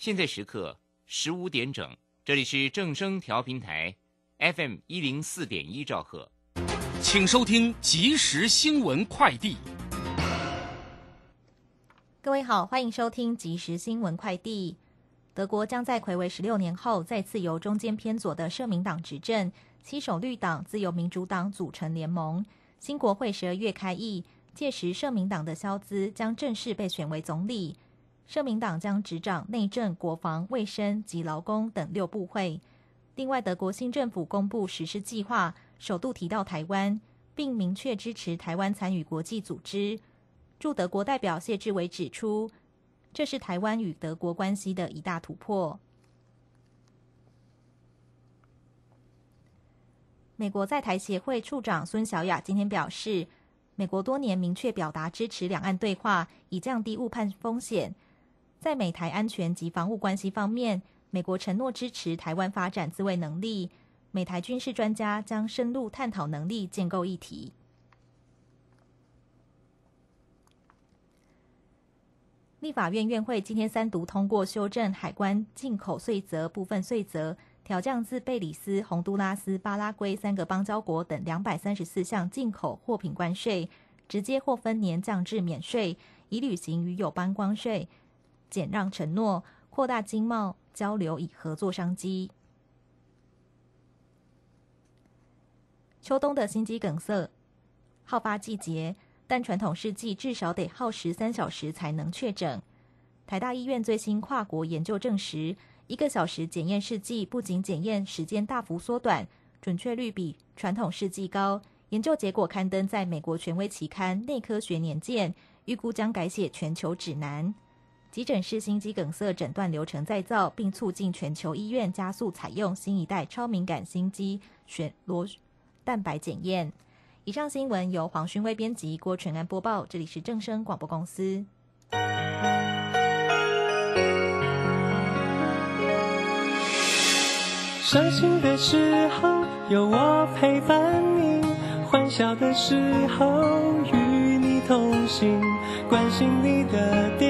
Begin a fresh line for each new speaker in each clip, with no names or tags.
现在时刻十五点整，这里是正声调频台，FM 一零四点一兆赫，
请收听即时新闻快递。
各位好，欢迎收听即时新闻快递。德国将在魁违十六年后，再次由中间偏左的社民党执政，七手绿党、自由民主党组成联盟。新国会十二月开议，届时社民党的肖兹将正式被选为总理。社民党将执掌内政、国防、卫生及劳工等六部会。另外，德国新政府公布实施计划，首度提到台湾，并明确支持台湾参与国际组织。驻德国代表谢志伟指出，这是台湾与德国关系的一大突破。美国在台协会处长孙小雅今天表示，美国多年明确表达支持两岸对话，以降低误判风险。在美台安全及防务关系方面，美国承诺支持台湾发展自卫能力。美台军事专家将深入探讨能力建构议题。立法院院会今天三读通过修正海关进口税则部分税则，调降自贝里斯、洪都拉斯、巴拉圭三个邦交国等两百三十四项进口货品关税，直接或分年降至免税，以履行与有关关税。减让承诺，扩大经贸交流以合作商机。秋冬的心肌梗塞好发季节，但传统试剂至少得耗时三小时才能确诊。台大医院最新跨国研究证实，一个小时检验试剂不仅检验时间大幅缩短，准确率比传统试剂高。研究结果刊登在美国权威期刊《内科学年鉴》，预估将改写全球指南。急诊室心肌梗塞诊断流程再造，并促进全球医院加速采用新一代超敏感心肌旋螺蛋白检验。以上新闻由黄勋威编辑，郭纯安播报。这里是正声广播公司。
伤心的时候有我陪伴你，欢笑的时候与你同行，关心你的。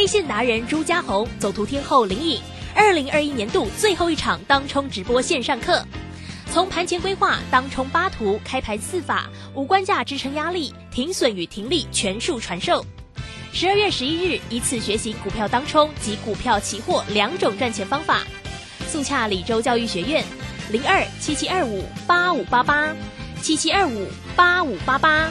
K 线达人朱家红，走图天后林颖，二零二一年度最后一场当冲直播线上课。从盘前规划、当冲八图、开盘四法、五关价支撑压力、停损与停利全数传授。十二月十一日，一次学习股票当冲及股票期货两种赚钱方法。速洽李州教育学院，零二七七二五八五八八七七二五八五八八。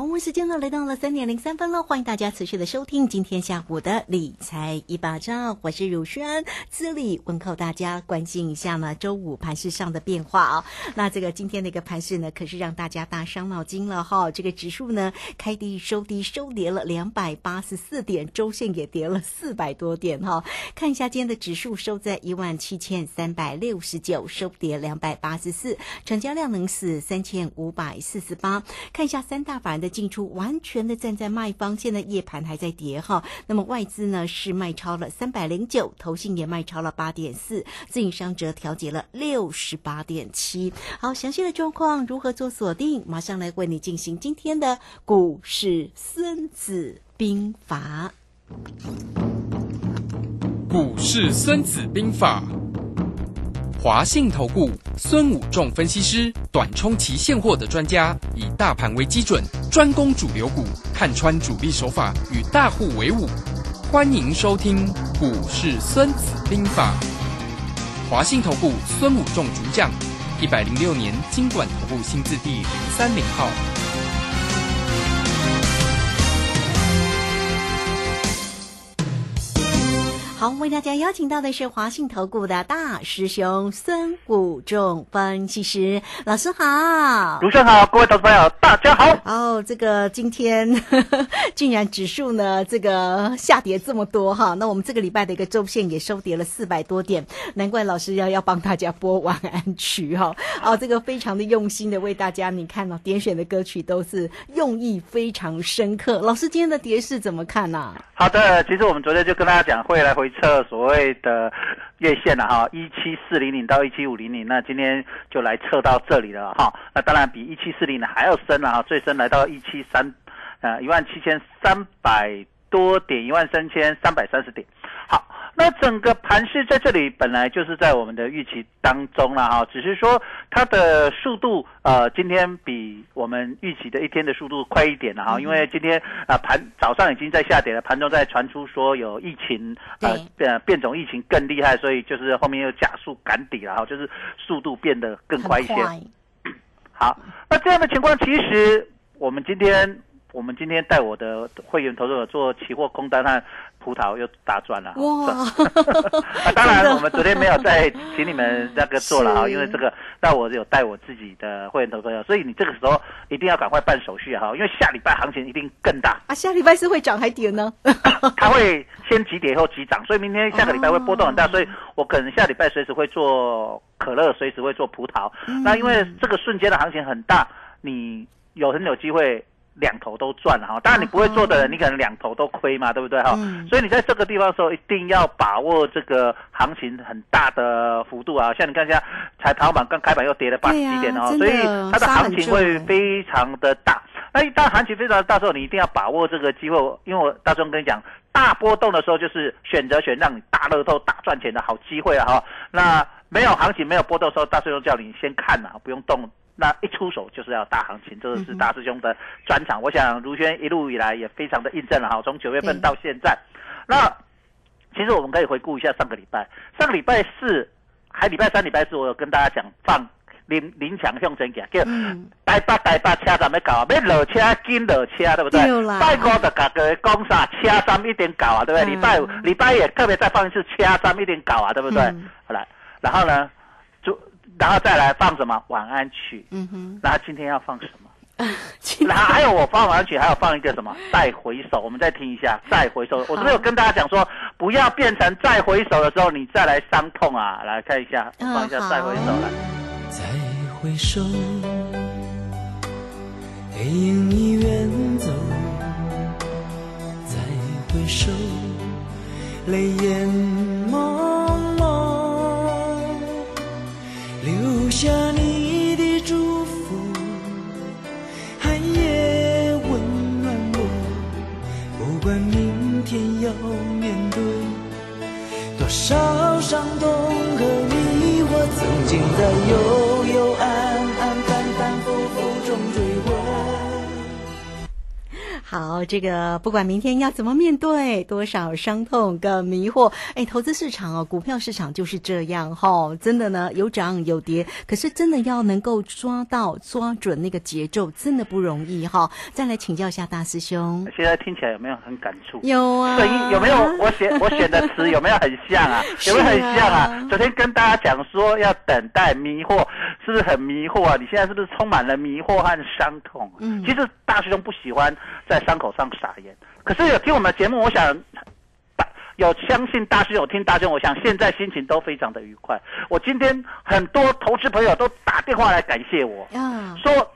好，我们时间呢来到了三点零三分了，欢迎大家持续的收听今天下午的理财一把照，我是汝轩，这里问候大家，关心一下呢周五盘市上的变化啊。那这个今天的一个盘市呢，可是让大家大伤脑筋了哈。这个指数呢开低收低，收跌了两百八十四点，周线也跌了四百多点哈。看一下今天的指数收在一万七千三百六十九，收跌两百八十四，成交量能是三千五百四十八。看一下三大板。的进出完全的站在卖方，现在夜盘还在跌哈。那么外资呢是卖超了三百零九，投信也卖超了八点四，自营商则调节了六十八点七。好，详细的状况如何做锁定？马上来为你进行今天的股市孙子兵法。
股市孙子兵法。华信投顾孙武仲分析师，短冲期现货的专家，以大盘为基准，专攻主流股，看穿主力手法，与大户为伍。欢迎收听股市孙子兵法。华信投顾孙武仲主讲，一百零六年经管投顾新字第零三零号。
好，为大家邀请到的是华信投顾的大师兄孙武仲分析师老师好。
主持人好，各位投资朋友大家好。
哦，这个今天 竟然指数呢这个下跌这么多哈，那我们这个礼拜的一个周线也收跌了四百多点，难怪老师要要帮大家播晚安曲哈。哦，这个非常的用心的为大家，你看哦，点选的歌曲都是用意非常深刻。老师今天的跌势怎么看呢、
好的，其实我们昨天就跟大家讲会来回测所谓的月线了哈，一七四零零到一七五零零，那今天就来测到这里了哈。那当然比一七四零还要深了哈，最深来到一七三，呃一万七千三百多点，一万三千三百三十点。好，那整个盘势在这里本来就是在我们的预期当中了哈，只是说它的速度呃今天比我们预期的一天的速度快一点了哈，因为今天啊盘早上已经在下跌了，盘中在传出说有疫情呃变变种疫情更厉害，所以就是后面又加速赶底了哈，就是速度变得更快一些。好，那这样的情况，其实我们今天我们今天带我的会员投资者做期货空单和葡萄又大赚了。
哇！
啊，当然我们昨天没有再请你们那个做了啊，因为这个，那我有带我自己的会员投资者，所以你这个时候一定要赶快办手续哈，因为下礼拜行情一定更大。
啊，下礼拜是会涨还跌呢？
它会先急跌后急涨，所以明天下个礼拜会波动很大，所以我可能下礼拜随时会做可乐，随时会做葡萄。那因为这个瞬间的行情很大，你有很有机会。两头都赚了哈，当然你不会做的人，你可能两头都亏嘛，对不对哈？所以你在这个地方的时候，一定要把握这个行情很大的幅度啊。像你看一下，才跑板刚开板又跌了八十几点哦，所以它的行情会非常的大。那一旦行情非常的大时候，你一定要把握这个机会，因为我大钟跟你讲，大波动的时候就是选择选让你大乐透大赚钱的好机会啊哈。那没有行情没有波动的时候，大师兄叫你先看呐，不用动。那一出手就是要大行情，这是大师兄的专场。我想如轩一路以来也非常的印证了哈，从九月份到现在。那其实我们可以回顾一下上个礼拜，上个礼拜四还礼拜三、礼拜四，我有跟大家讲放林林强向前行，叫台北台北车站要搞啊，要落车紧落车，对不对？拜五就甲各位讲啥，车站一定搞啊，对不对？礼拜五、礼拜也特别再放一次车站一定搞啊，对不对？好了，然后呢，就。然后再来放什么晚安曲？嗯哼。然后今天要放什么？然后还有我放晚安曲，还有放一个什么？再回首，我们再听一下。再回首，我是不是有跟大家讲说，不要变成再回首的时候你再来伤痛啊？来看一下，放一下再回首来。
再回首，背影已远走。再回首，泪眼朦下你的祝福，寒夜温暖我。不管明天要面对多少伤痛和迷惑，曾经在幽幽暗
好，这个不管明天要怎么面对，多少伤痛跟迷惑，哎，投资市场哦，股票市场就是这样哈、哦，真的呢有涨有跌，可是真的要能够抓到抓准那个节奏，真的不容易哈、哦。再来请教一下大师兄，
现在听起来有没有很感触？
有啊，
声音有没有？我写我选的词有没有很像啊？有没有很像啊？昨天跟大家讲说要等待迷惑，是不是很迷惑啊？你现在是不是充满了迷惑和伤痛？嗯，其实大师兄不喜欢在伤口上撒盐，可是有听我们的节目，我想有相信大师有听大师兄，我想现在心情都非常的愉快。我今天很多投资朋友都打电话来感谢我，
啊。
说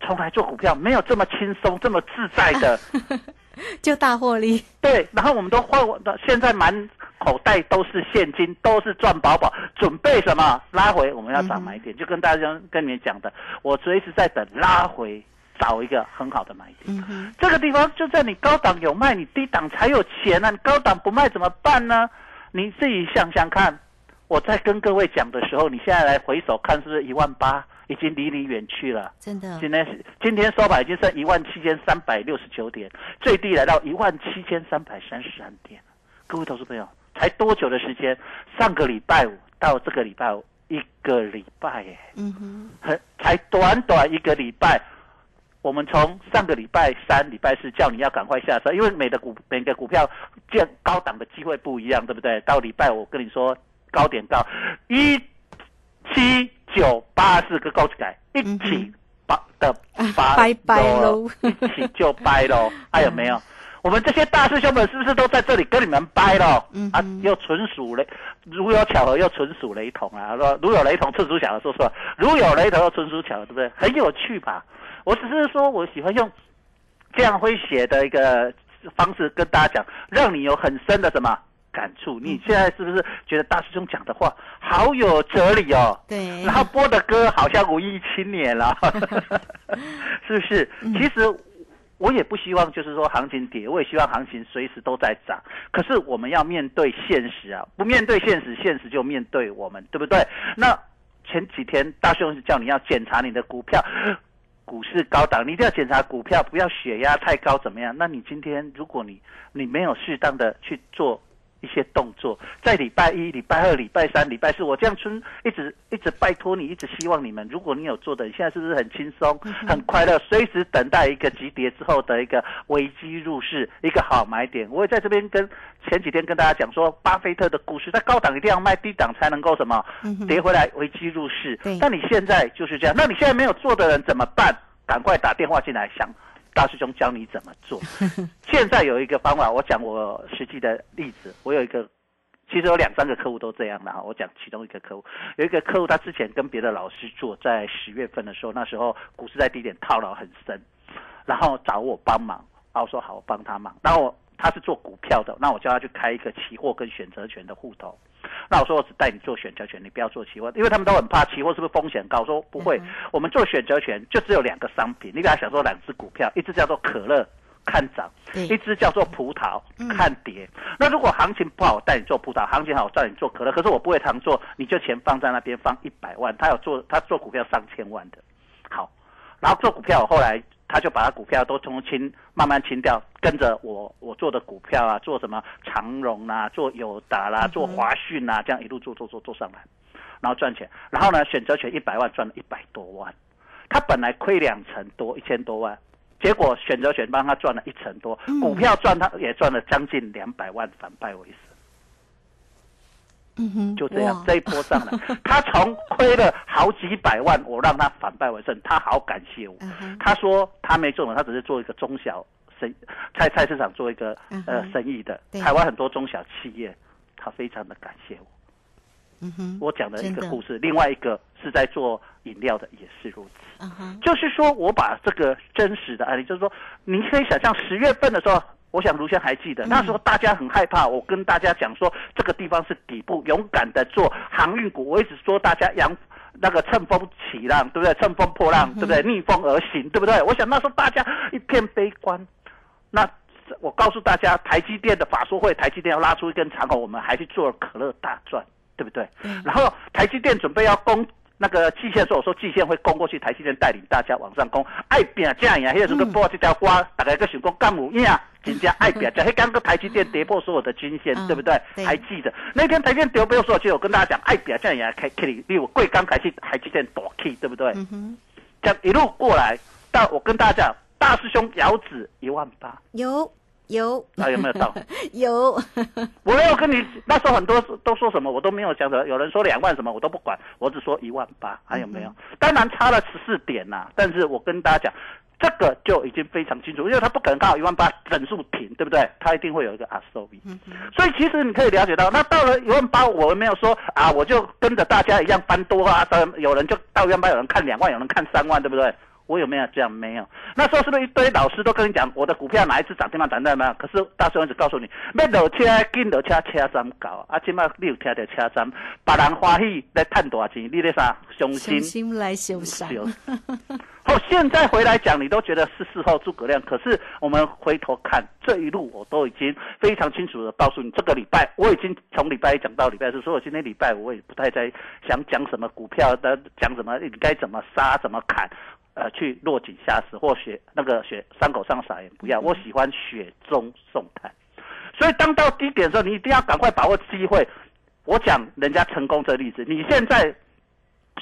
从来做股票没有这么轻松、这么自在的。
就大获利，
对，然后我们都换的，现在满口袋都是现金，都是赚饱饱，准备什么？拉回我们要找买点，就跟大家跟你们讲的，我随时在等拉回，找一个很好的买点。
嗯
这个地方就在你高档有卖，你低档才有钱啊！你高档不卖怎么办呢？你自己想想看，我在跟各位讲的时候，你现在来回首看，是不是一万八已经离你远去了？
真的，
今天今天收盘已经剩一万七千三百六十九点，最低来到一万七千三百三十三点。各位投资朋友，才多久的时间？上个礼拜五到这个礼拜五，一个礼拜耶，
嗯哼，
很才短短一个礼拜，我们从上个礼拜三、礼拜四叫你要赶快下车，因为每的股每个股票见高档的机会不一样，对不对？到礼拜我跟你说高点到一七九八四个高起来，一起把的把
拜拜喽，
一起就掰喽，还有没有？我们这些大师兄们是不是都在这里跟你们掰了？
嗯
啊，又纯属雷，如有巧合又纯属雷同啊！说如有雷同，纯属巧合，说错了。如有雷同又纯属巧合，对不对？很有趣吧？我只是说我喜欢用这样诙谐的一个方式跟大家讲，让你有很深的什么感触。你现在是不是觉得大师兄讲的话 好有哲理哦？
对，
然后播的歌好像文艺青年了，是不是？其实我也不希望就是说行情跌，我也希望行情随时都在涨。可是我们要面对现实啊，不面对现实，现实就面对我们，对不对？那前几天大兄是叫你要检查你的股票。股市高档，你一定要检查股票，不要血压太高，怎么样？那你今天如果你你没有适当的去做一些动作，在礼拜一、礼拜二、礼拜三、礼拜四，我这样春一直一直拜托你，一直希望你们，如果你有做的，你现在是不是很轻松、很快乐，随时等待一个急跌之后的一个危机入市，一个好买点？我也在这边跟前几天跟大家讲说，巴菲特的股市在高档一定要卖，低档才能够什么跌回来，危机入市。但你现在就是这样，那你现在没有做的人怎么办？赶快打电话进来，想大师兄教你怎么做。现在有一个方法，我讲我实际的例子。我有一个，其实有两三个客户都这样的哈。我讲其中一个客户，有一个客户他之前跟别的老师做，在十月份的时候，那时候股市在低点套牢很深，然后找我帮忙，然后我说好，我帮他忙。然后他是做股票的，那我叫他去开一个期货跟选择权的户头。那我说我只带你做选择权，你不要做期货，因为他们都很怕期货是不是风险高？我说不会，我们做选择权就只有两个商品，你给他想说两只股票，一只叫做可乐看涨，一只叫做葡萄看跌。那如果行情不好，我带你做葡萄；行情好，我带你做可乐。可是我不会常做，你就钱放在那边放一百万，他有做他做股票上千万的，好，然后做股票后来。他就把他股票都从清慢慢清掉，跟着我我做的股票啊，做什么长荣啦，做友达啦，做华讯啊，这样一路做做做做上来，然后赚钱。然后呢，选择权一百万赚了一百多万，他本来亏两成多一千多万，结果选择权帮他赚了一成多，股票赚他也赚了将近两百万，反败为胜。
嗯哼，
就这样，这一波上来，他从亏了好几百万，我让他反败为胜，他好感谢我。他说他没做，他只是做一个中小生菜菜市场做一个呃生意的，台湾很多中小企业，他非常的感谢我。
嗯哼，
我讲的一个故事，另外一个是在做饮料的，也是如此。
嗯哼，
就是说我把这个真实的案例，就是说，你可以想象十月份的时候。我想卢先还记得，那时候大家很害怕。我跟大家讲说，这个地方是底部，勇敢的做航运股。我一直说大家扬那个乘风起浪，对不对？乘风破浪，对不对？逆风而行，对不对？我想那时候大家一片悲观。那我告诉大家，台积电的法说会，台积电要拉出一根长虹，我们还去做可乐大赚，对不对？然后台积电准备要攻。那个季线说，我说季线会攻过去，台积电带领大家往上攻，爱拼这样，迄个时候播这条瓜，大家个想讲干有影，真正爱拼，就迄刚个台积电跌破所有的均线，对不对？还记得那天台积电跌破所有均线，我跟大家讲，爱拼这样，开开你，例如贵刚开始台积电大起，对不对？这样一路过来，但我跟大家讲，大师兄遥指一万八，
有。有，
那有没有到？
有，
我没有跟你那时候很多都说什么，我都没有讲的。有人说两万什么，我都不管，我只说一万八，还有没有？当然差了十四点呐，但是我跟大家讲，这个就已经非常清楚，因为他不可能到一万八整数停，对不对？他一定会有一个阿收比。所以其实你可以了解到，那到了一万八，我没有说啊，我就跟着大家一样翻多啊，有人就到一万八，有人看两万，有人看三万，对不对？我有没有这样？没有。那时候是不是一堆老师都跟你讲，我的股票哪一次涨停板涨停板？可是大师兄只告诉你，要落车紧落车车站搞，啊，起码你有听到车站，别人欢喜来赚大钱，你咧啥？
雄心心来修缮。
好，现在回来讲，你都觉得是事后诸葛亮。可是我们回头看这一路，我都已经非常清楚的告诉你，这个礼拜我已经从礼拜一讲到礼拜四，所以我今天礼拜我也不太在想讲什么股票的，讲什么你该怎么杀，怎么砍。呃，去落井下石或血那个血伤口上撒盐，不要。我喜欢雪中送炭，所以当到低点的时候，你一定要赶快把握机会。我讲人家成功这例子，你现在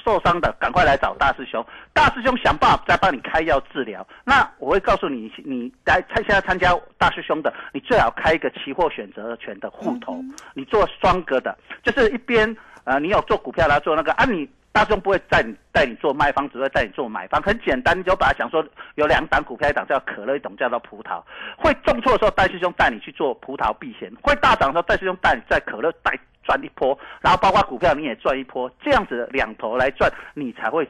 受伤的，赶快来找大师兄，大师兄想办法再帮你开药治疗。那我会告诉你，你来参现在参加大师兄的，你最好开一个期货选择权的户头，你做双格的，就是一边呃你有做股票来做那个啊你。大兄不会带你带你做卖方，只会带你做买方。很简单，你就把它想说有两档股票，一档叫可乐，一种叫做葡萄。会重挫的时候，戴师兄带你去做葡萄避险；会大涨的时候，戴师兄带你在可乐带赚一波，然后包括股票你也赚一波，这样子两头来赚，你才会。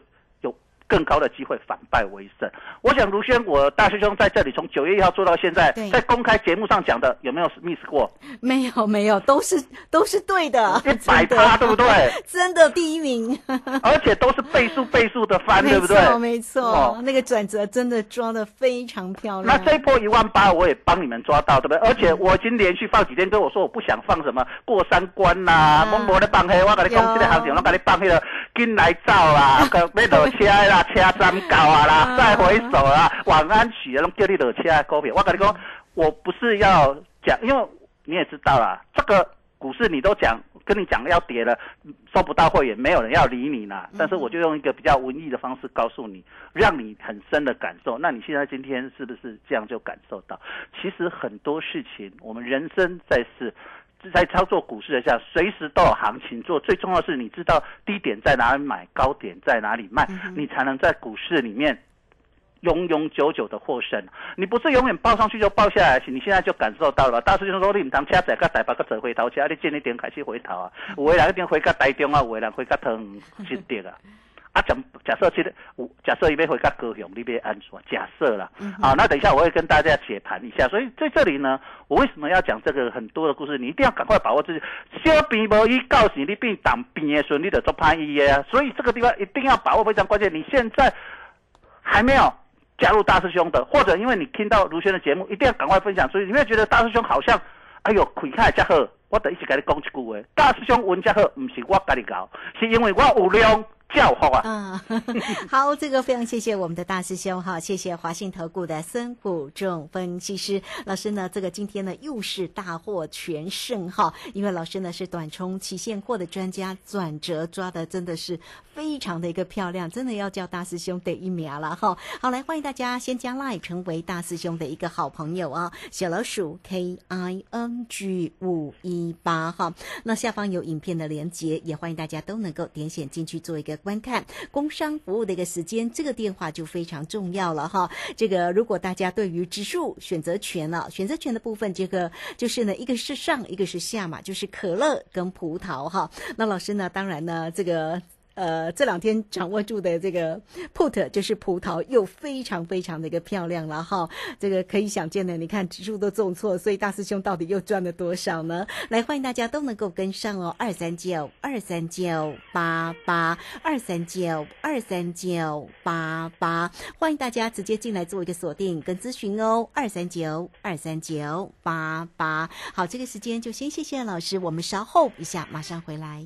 更高的机会反败为胜。我想卢轩，我大师兄在这里从九月一号做到现在，在公开节目上讲的有没有 miss 过？
没有，没有，都是都是对的，
一百趴，对不对？
真的第一名，
而且都是倍数倍数的翻，对不对？
没错，没错，那个转折真的抓的非常漂亮。
那这一波一万八，我也帮你们抓到，对不对？而且我已经连续放几天跟我说，我不想放什么过三关呐，某某的放黑，我跟你讲这个行情，我跟你放黑了，跟来照啦，跟要落车啦。车站搞啊啦，再回首啊，晚安曲啊，拢叫你落车股票。我跟你讲，我不是要讲，因为你也知道啦，这个股市你都讲，跟你讲要跌了，收不到会员，没有人要理你啦。但是我就用一个比较文艺的方式告诉你，让你很深的感受。那你现在今天是不是这样就感受到？其实很多事情，我们人生在世。在操作股市的下，随时都有行情做。最重要是你知道低点在哪里买，高点在哪里卖，你才能在股市里面永永久久的获胜。你不是永远报上去就报下来，你现在就感受到了。大师兄说你唔当车仔，个台北个走回头，车你见一点开始回头啊。有的人一定回个台中啊，有的人回个汤新店啊。啊，假假设其实，假设一边回到高雄，那边安说假设了，好，那等一下我会跟大家解盘一下。所以在这里呢，我为什么要讲这个很多的故事？你一定要赶快把握自己。小病无医告诉你病当病的顺利的做判医啊，所以这个地方一定要把握非常关键。你现在还没有加入大师兄的，或者因为你听到卢轩的节目，一定要赶快分享。所以你会觉得大师兄好像，哎呦，开开家好，我等一起跟你讲一句话：大师兄文家好，不是我跟你搞，是因为我有量。叫好啊！
嗯，好，这个非常谢谢我们的大师兄哈，谢谢华信投顾的孙虎仲分析师老师呢。这个今天呢又是大获全胜哈，因为老师呢是短冲期现货的专家，转折抓的真的是非常的一个漂亮，真的要叫大师兄得一秒了哈。好，来欢迎大家先加 line 成为大师兄的一个好朋友啊，小老鼠 K I N G 五一八哈。那下方有影片的连接，也欢迎大家都能够点选进去做一个。观看工商服务的一个时间，这个电话就非常重要了哈。这个如果大家对于指数选择权啊，选择权的部分，这个就是呢，一个是上，一个是下嘛，就是可乐跟葡萄哈。那老师呢，当然呢，这个。呃，这两天掌握住的这个 put 就是葡萄，又非常非常的一个漂亮了哈。这个可以想见的，你看指数都重挫，所以大师兄到底又赚了多少呢？来，欢迎大家都能够跟上哦，二三九二三九八八二三九二三九八八，欢迎大家直接进来做一个锁定跟咨询哦，二三九二三九八八。好，这个时间就先谢谢老师，我们稍后一下马上回来。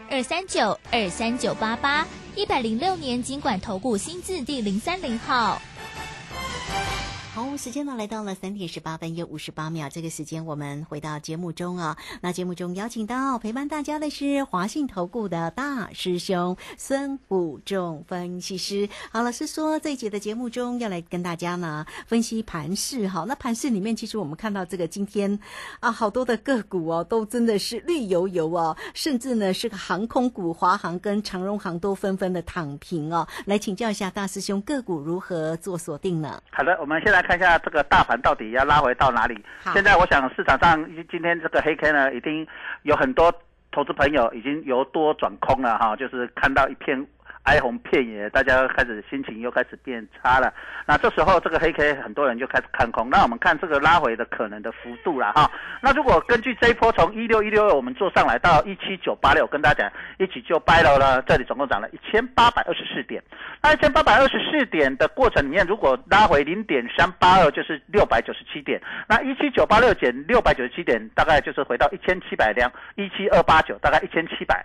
二三九二三九八八，一百零六年尽管投顾新字第零三零号。
好，时间呢来到了三点十八分又五十八秒。这个时间我们回到节目中啊。那节目中邀请到陪伴大家的是华信投顾的大师兄孙武仲分析师。好，老师说这一节的节目中要来跟大家呢分析盘势。好，那盘势里面其实我们看到这个今天啊，好多的个股哦，都真的是绿油油哦，甚至呢是个航空股，华航跟长荣航都纷纷的躺平哦。来请教一下大师兄，个股如何做锁定呢？
好的，我们先来。看一下这个大盘到底要拉回到哪里？现在我想市场上今天这个黑 K 呢，已经有很多投资朋友已经由多转空了哈，就是看到一片哀鸿遍野，大家开始心情又开始变差了。那这时候这个黑 K 很多人就开始看空。那我们看这个拉回的可能的幅度了哈。那如果根据这一波从一六一六二我们做上来到一七九八六，跟大家讲一起就掰了呢，这里总共涨了一千八百二十四点。那一千八百二十四点的过程里面，如果拉回零点三八二，就是六百九十七点。那一七九八六减六百九十七点，大概就是回到一千七百两一七二八九，大概一千七百。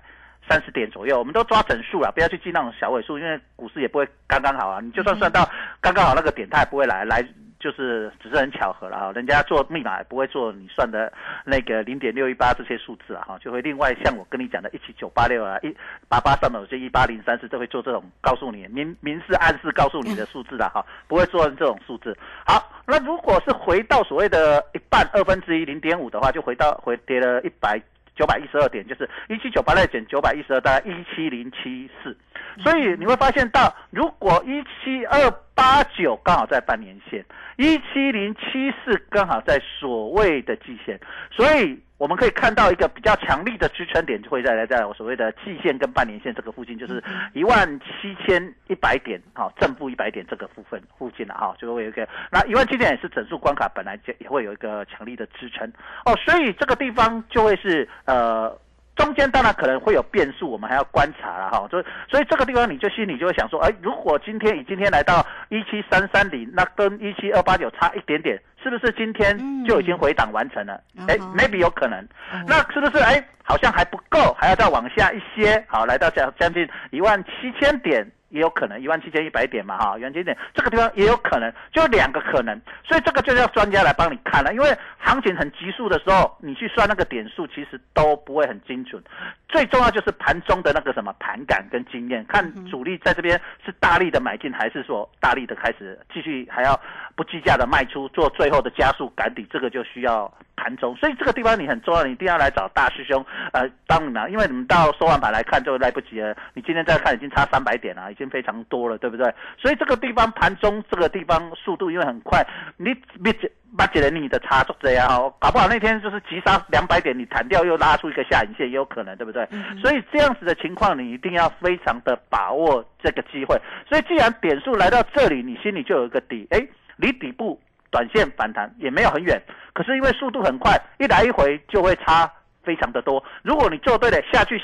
三十点左右，我们都抓整数了，不要去记那种小尾数，因为股市也不会刚刚好啊。你就算算到刚刚好那个点，它也不会来，来就是只是很巧合了哈。人家做密码也不会做你算的那个零点六一八这些数字啊哈，就会另外像我跟你讲的一七九八六啊，一八八三有些一八零三四都会做这种告诉你明明示暗示告诉你的数字的哈，不会做这种数字。好，那如果是回到所谓的一半二分之一零点五的话，就回到回跌了一百。九百一十二点就是一七九八再减九百一十二，大概一七零七四，所以你会发现到，如果一七二八九刚好在半年线，一七零七四刚好在所谓的季线，所以。我们可以看到一个比较强力的支撑点，就会在来在我所谓的季线跟半年线这个附近，就是一万七千一百点，好，正负一百点这个部分附近了，哈，就会有一个那一万七点也是整数关卡，本来就也会有一个强力的支撑，哦，所以这个地方就会是呃。中间当然可能会有变数，我们还要观察了哈。所以，所以这个地方你就心里就会想说，哎，如果今天以今天来到一七三三零，那跟一七二八九差一点点，是不是今天就已经回档完成了？哎，maybe 有可能。那是不是哎，好像还不够，还要再往下一些？好，来到将将近一万七千点。也有可能一万七千一百点嘛，哈，元千点这个地方也有可能，就两个可能，所以这个就要专家来帮你看了，因为行情很急速的时候，你去算那个点数其实都不会很精准，最重要就是盘中的那个什么盘感跟经验，看主力在这边是大力的买进，还是说大力的开始继续还要不计价的卖出，做最后的加速赶底，这个就需要。盘中，所以这个地方你很重要，你一定要来找大师兄，呃，帮你们，因为你们到收完盘来看就来不及了。你今天再看已经差三百点了，已经非常多了，对不对？所以这个地方盘中这个地方速度因为很快，你别把几人你的差这样哈，搞不好那天就是急杀两百点，你弹掉又拉出一个下影线也有可能，对不对？所以这样子的情况你一定要非常的把握这个机会。所以既然点数来到这里，你心里就有一个底，哎，离底部。短线反弹也没有很远，可是因为速度很快，一来一回就会差非常的多。如果你做对了下去，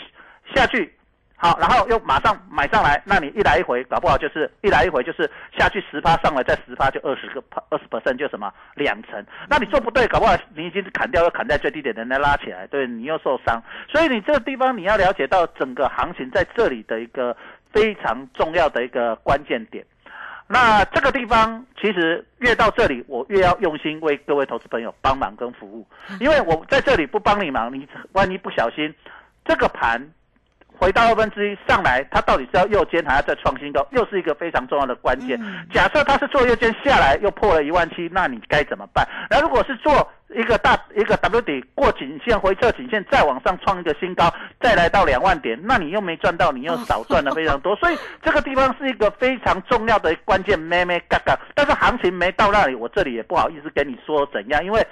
下去好，然后又马上买上来，那你一来一回搞不好就是一来一回就是下去十趴上来再十趴就二十个二十 percent 就什么两成。那你做不对，搞不好你已经砍掉又砍在最低点，人家拉起来，对你又受伤。所以你这个地方你要了解到整个行情在这里的一个非常重要的一个关键点。那这个地方其实越到这里，我越要用心为各位投资朋友帮忙跟服务，因为我在这里不帮你忙，你万一不小心，这个盘。回到二分之一上来，它到底是要右肩还要再创新高，又是一个非常重要的关键。假设它是做右肩下来又破了一万七，那你该怎么办？那如果是做一个大一个 W 底过颈线回撤颈线再往上创一个新高，再来到两万点，那你又没赚到，你又少赚了非常多。所以这个地方是一个非常重要的关键，咩咩嘎嘎。但是行情没到那里，我这里也不好意思跟你说怎样，因为。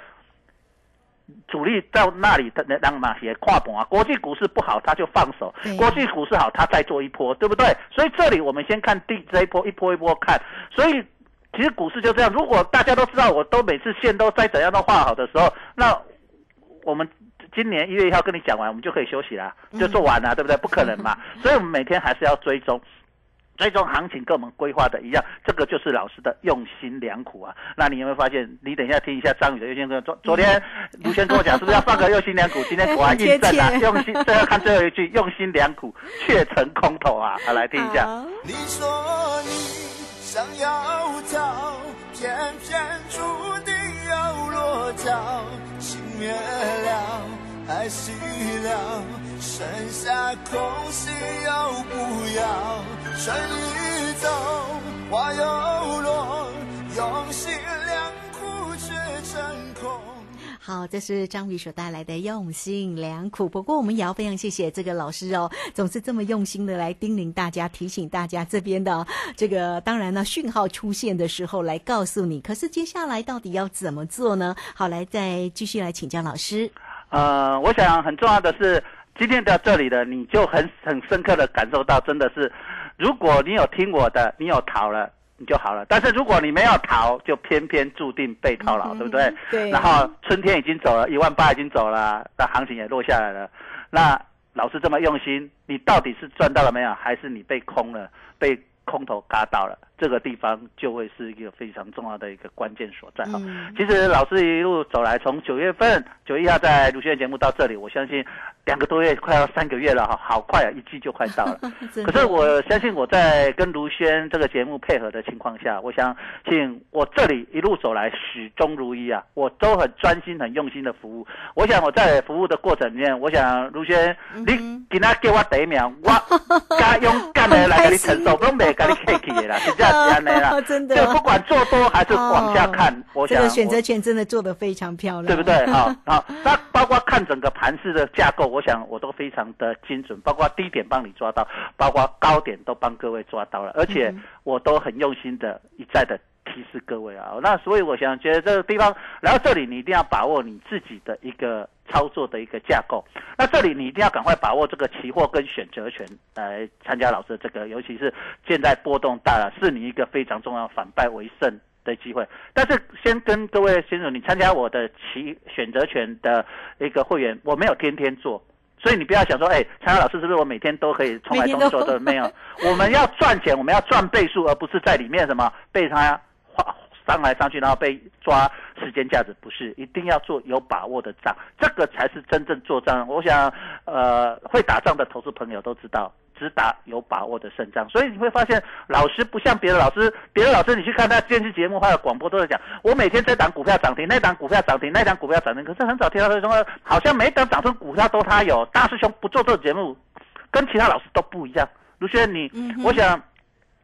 主力到那里，他让嘛也跨盘啊。国际股市不好，他就放手；国际股市好，他再做一波，对不对？所以这里我们先看第这一波，一波一波看。所以其实股市就这样。如果大家都知道，我都每次线都再怎样都画好的时候，那我们今年一月一号跟你讲完，我们就可以休息啦，就做完了，对不对？不可能嘛。所以我们每天还是要追踪。最终行情跟我们规划的一样，这个就是老师的用心良苦啊。那你有没有发现？你等一下听一下张宇的用心良苦。昨 昨天卢轩跟我讲，是不是要放个用心良苦？今天果然印证了用心。最后看最后一句，用心良苦却成空头啊！好，来听一下。你说你想要逃，偏偏注定要落脚，情灭了，爱熄了，剩下空心要不要？春已走，花又落，用心良苦却成空。
好，这是张宇所带来的用心良苦。不过，我们也要非常谢谢这个老师哦，总是这么用心的来叮咛大家、提醒大家这边的这个。当然呢，讯号出现的时候来告诉你。可是接下来到底要怎么做呢？好，来再继续来请教老师。
呃，我想很重要的是，今天到这里的你就很很深刻的感受到，真的是。如果你有听我的，你有逃了。你就好了，但是如果你没有逃，就偏偏注定被套牢，对不对？
对。
然后春天已经走了，一万八已经走了，那行情也落下来了。那老师这么用心，你到底是赚到了没有，还是你被空了，被空头嘎到了？这个地方就会是一个非常重要的一个关键所在哈。其实老师一路走来，从九月份九一号在卢轩节目到这里，我相信两个多月快要三个月了哈，好快啊，一季就快到了。可是我相信我在跟卢轩这个节目配合的情况下，我相信我这里一路走来始终如一啊，我都很专心、很用心的服务。我想我在服务的过程里面，我想卢轩，你今他给我第一名，我 加勇敢的来给你承受，我没给你客气的啦，是这样。
真的，
就不管做多还是往下看，我想
这个选择权真的做得非常漂亮，
对不对？好，好，那包括看整个盘式的架构，我想我都非常的精准，包括低点帮你抓到，包括高点都帮各位抓到了，而且我都很用心的一再的。提示各位啊，那所以我想觉得这个地方来到这里，你一定要把握你自己的一个操作的一个架构。那这里你一定要赶快把握这个期货跟选择权来参加老师的这个，尤其是现在波动大了，是你一个非常重要反败为胜的机会。但是先跟各位先生，你参加我的期选择权的一个会员，我没有天天做，所以你不要想说，哎，参加老师是不是我每天都可以从来都做的？没有，我们要赚钱，我们要赚倍数，而不是在里面什么被他。上来上去，然后被抓时间价值，不是一定要做有把握的账，这个才是真正做账。我想，呃，会打仗的投资朋友都知道，只打有把握的胜仗。所以你会发现，老师不像别的老师，别的老师你去看他电视节目或者广播都在讲，我每天这档股票涨停，那档股票涨停，那档股票涨停，可是很少听到他说，好像每档涨停股票都他有。大师兄不做这个节目，跟其他老师都不一样。卢轩，你，我想。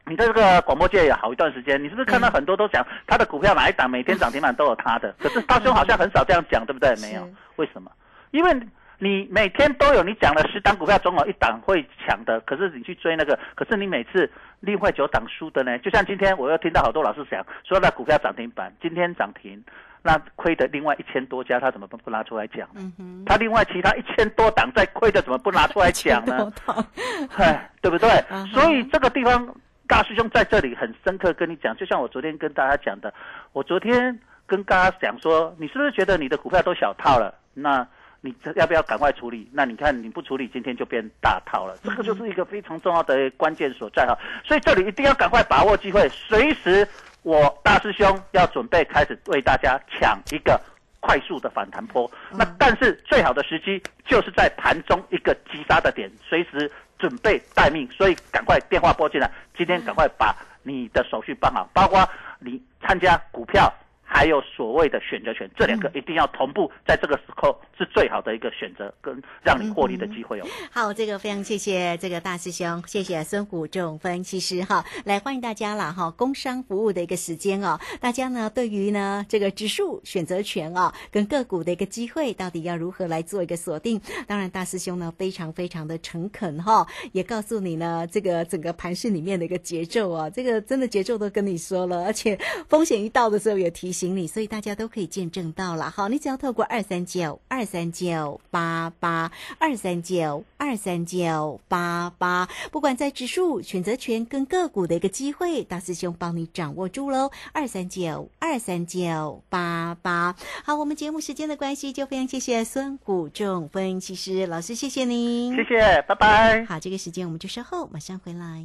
你在这个广播界也好一段时间，你是不是看到很多都讲他的股票哪一档每天涨停板都有他的？可是大兄好像很少这样讲，对不对？没有，为什么？因为你每天都有你讲了十档股票，总有一档会抢的。可是你去追那个，可是你每次另外九档输的呢？就像今天我又听到好多老师讲，说那股票涨停板今天涨停，那亏的另外一千多家，他怎么不不拿出来讲呢？他另外其他一千多档在亏的，怎么不拿出来讲呢？哎，对不对？所以这个地方。大师兄在这里很深刻跟你讲，就像我昨天跟大家讲的，我昨天跟大家讲说，你是不是觉得你的股票都小套了？那你要不要赶快处理？那你看你不处理，今天就变大套了。这个就是一个非常重要的关键所在哈。所以这里一定要赶快把握机会，随时我大师兄要准备开始为大家抢一个快速的反弹波。那但是最好的时机就是在盘中一个急杀的点，随时。准备待命，所以赶快电话拨进来。今天赶快把你的手续办好，包括你参加股票。还有所谓的选择权，这两个一定要同步，在这个时候是最好的一个选择跟让你获利的机会哦。
好，这个非常谢谢这个大师兄，谢谢孙虎仲分析师哈，来欢迎大家了哈。工商服务的一个时间哦，大家呢对于呢这个指数选择权啊，跟个股的一个机会，到底要如何来做一个锁定？当然，大师兄呢非常非常的诚恳哈，也告诉你呢这个整个盘市里面的一个节奏啊，这个真的节奏都跟你说了，而且风险一到的时候也提。行李，所以大家都可以见证到了。好，你只要透过二三九二三九八八二三九二三九八八，不管在指数、选择权跟个股的一个机会，大师兄帮你掌握住喽。二三九二三九八八。好，我们节目时间的关系，就非常谢谢孙谷仲分析师老师，谢谢您，
谢谢，拜拜。
好，这个时间我们就稍后马上回来。